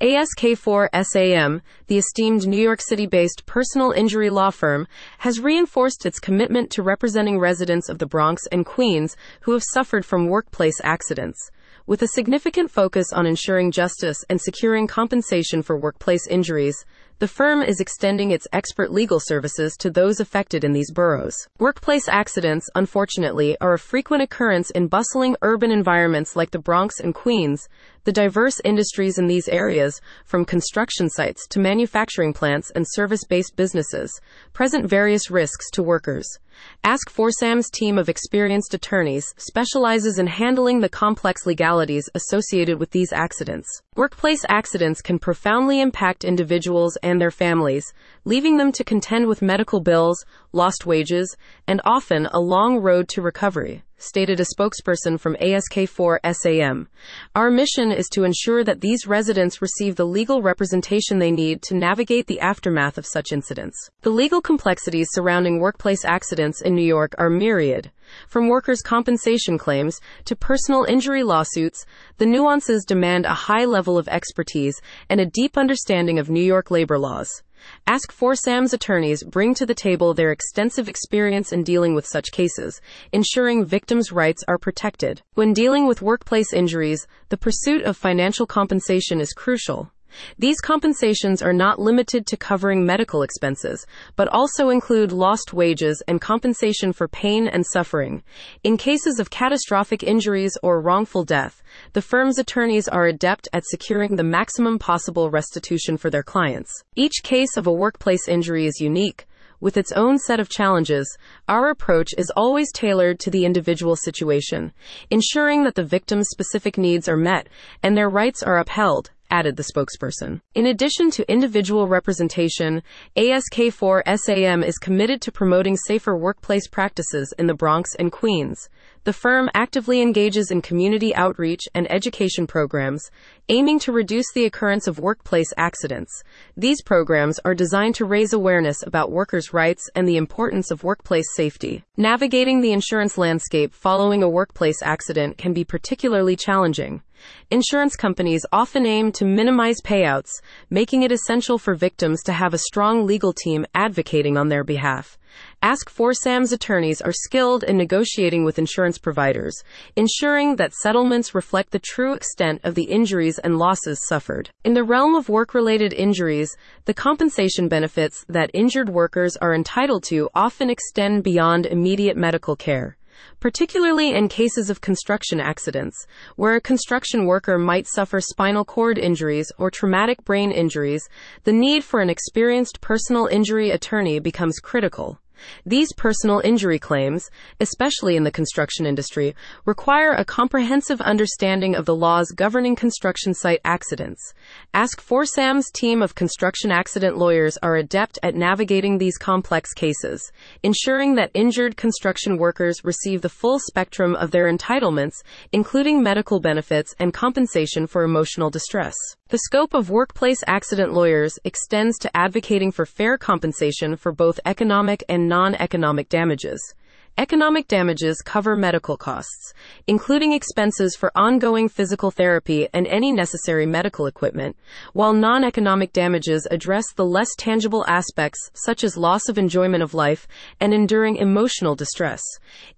ASK4 SAM, the esteemed New York City based personal injury law firm, has reinforced its commitment to representing residents of the Bronx and Queens who have suffered from workplace accidents. With a significant focus on ensuring justice and securing compensation for workplace injuries, the firm is extending its expert legal services to those affected in these boroughs. Workplace accidents, unfortunately, are a frequent occurrence in bustling urban environments like the Bronx and Queens. The diverse industries in these areas, from construction sites to manufacturing plants and service based businesses, present various risks to workers. ASK4SAM's team of experienced attorneys specializes in handling the complex legalities associated with these accidents. Workplace accidents can profoundly impact individuals and their families, leaving them to contend with medical bills, lost wages, and often a long road to recovery stated a spokesperson from ASK4 SAM. Our mission is to ensure that these residents receive the legal representation they need to navigate the aftermath of such incidents. The legal complexities surrounding workplace accidents in New York are myriad. From workers' compensation claims to personal injury lawsuits, the nuances demand a high level of expertise and a deep understanding of New York labor laws. Ask for SAM's attorneys bring to the table their extensive experience in dealing with such cases, ensuring victims' rights are protected. When dealing with workplace injuries, the pursuit of financial compensation is crucial. These compensations are not limited to covering medical expenses, but also include lost wages and compensation for pain and suffering. In cases of catastrophic injuries or wrongful death, the firm's attorneys are adept at securing the maximum possible restitution for their clients. Each case of a workplace injury is unique. With its own set of challenges, our approach is always tailored to the individual situation, ensuring that the victim's specific needs are met and their rights are upheld added the spokesperson. In addition to individual representation, ASK4 SAM is committed to promoting safer workplace practices in the Bronx and Queens. The firm actively engages in community outreach and education programs, aiming to reduce the occurrence of workplace accidents. These programs are designed to raise awareness about workers' rights and the importance of workplace safety. Navigating the insurance landscape following a workplace accident can be particularly challenging. Insurance companies often aim to minimize payouts, making it essential for victims to have a strong legal team advocating on their behalf. Ask for Sam's attorneys are skilled in negotiating with insurance providers, ensuring that settlements reflect the true extent of the injuries and losses suffered. In the realm of work related injuries, the compensation benefits that injured workers are entitled to often extend beyond immediate medical care particularly in cases of construction accidents, where a construction worker might suffer spinal cord injuries or traumatic brain injuries, the need for an experienced personal injury attorney becomes critical. These personal injury claims, especially in the construction industry, require a comprehensive understanding of the laws governing construction site accidents. Ask for Sam's team of construction accident lawyers are adept at navigating these complex cases, ensuring that injured construction workers receive the full spectrum of their entitlements, including medical benefits and compensation for emotional distress. The scope of workplace accident lawyers extends to advocating for fair compensation for both economic and non economic damages. Economic damages cover medical costs, including expenses for ongoing physical therapy and any necessary medical equipment, while non economic damages address the less tangible aspects such as loss of enjoyment of life and enduring emotional distress.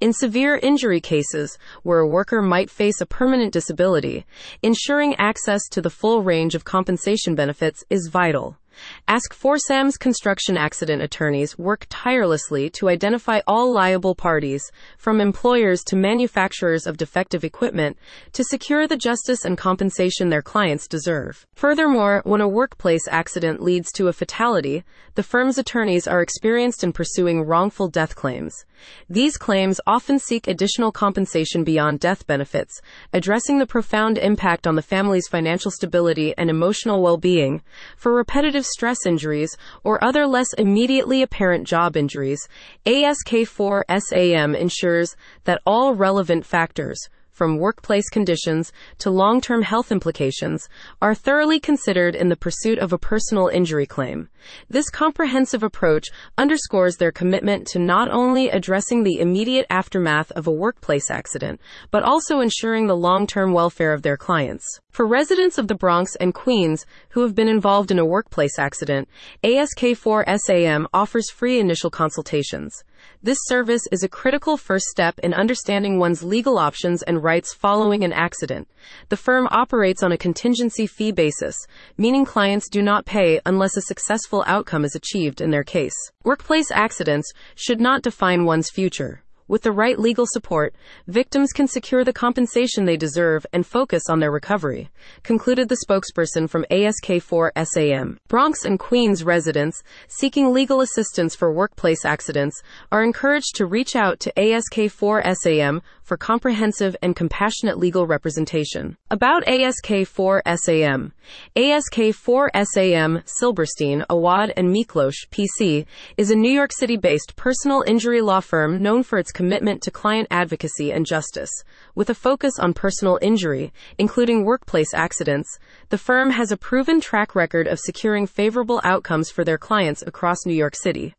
In severe injury cases, where a worker might face a permanent disability, ensuring access to the full range of compensation benefits is vital. Ask for Sam's construction accident attorneys work tirelessly to identify all liable parties, from employers to manufacturers of defective equipment, to secure the justice and compensation their clients deserve. Furthermore, when a workplace accident leads to a fatality, the firm's attorneys are experienced in pursuing wrongful death claims. These claims often seek additional compensation beyond death benefits, addressing the profound impact on the family's financial stability and emotional well being. For repetitive stress injuries or other less immediately apparent job injuries, ASK4 SAM ensures that all relevant factors, from workplace conditions to long term health implications, are thoroughly considered in the pursuit of a personal injury claim. This comprehensive approach underscores their commitment to not only addressing the immediate aftermath of a workplace accident, but also ensuring the long term welfare of their clients. For residents of the Bronx and Queens who have been involved in a workplace accident, ASK4 SAM offers free initial consultations. This service is a critical first step in understanding one's legal options and rights following an accident. The firm operates on a contingency fee basis, meaning clients do not pay unless a successful outcome is achieved in their case. Workplace accidents should not define one's future. With the right legal support, victims can secure the compensation they deserve and focus on their recovery, concluded the spokesperson from ASK4 SAM. Bronx and Queens residents seeking legal assistance for workplace accidents are encouraged to reach out to ASK4 SAM for comprehensive and compassionate legal representation. About ASK4 SAM. ASK4 SAM Silberstein, Awad and Miklos, PC, is a New York City based personal injury law firm known for its commitment to client advocacy and justice. With a focus on personal injury, including workplace accidents, the firm has a proven track record of securing favorable outcomes for their clients across New York City.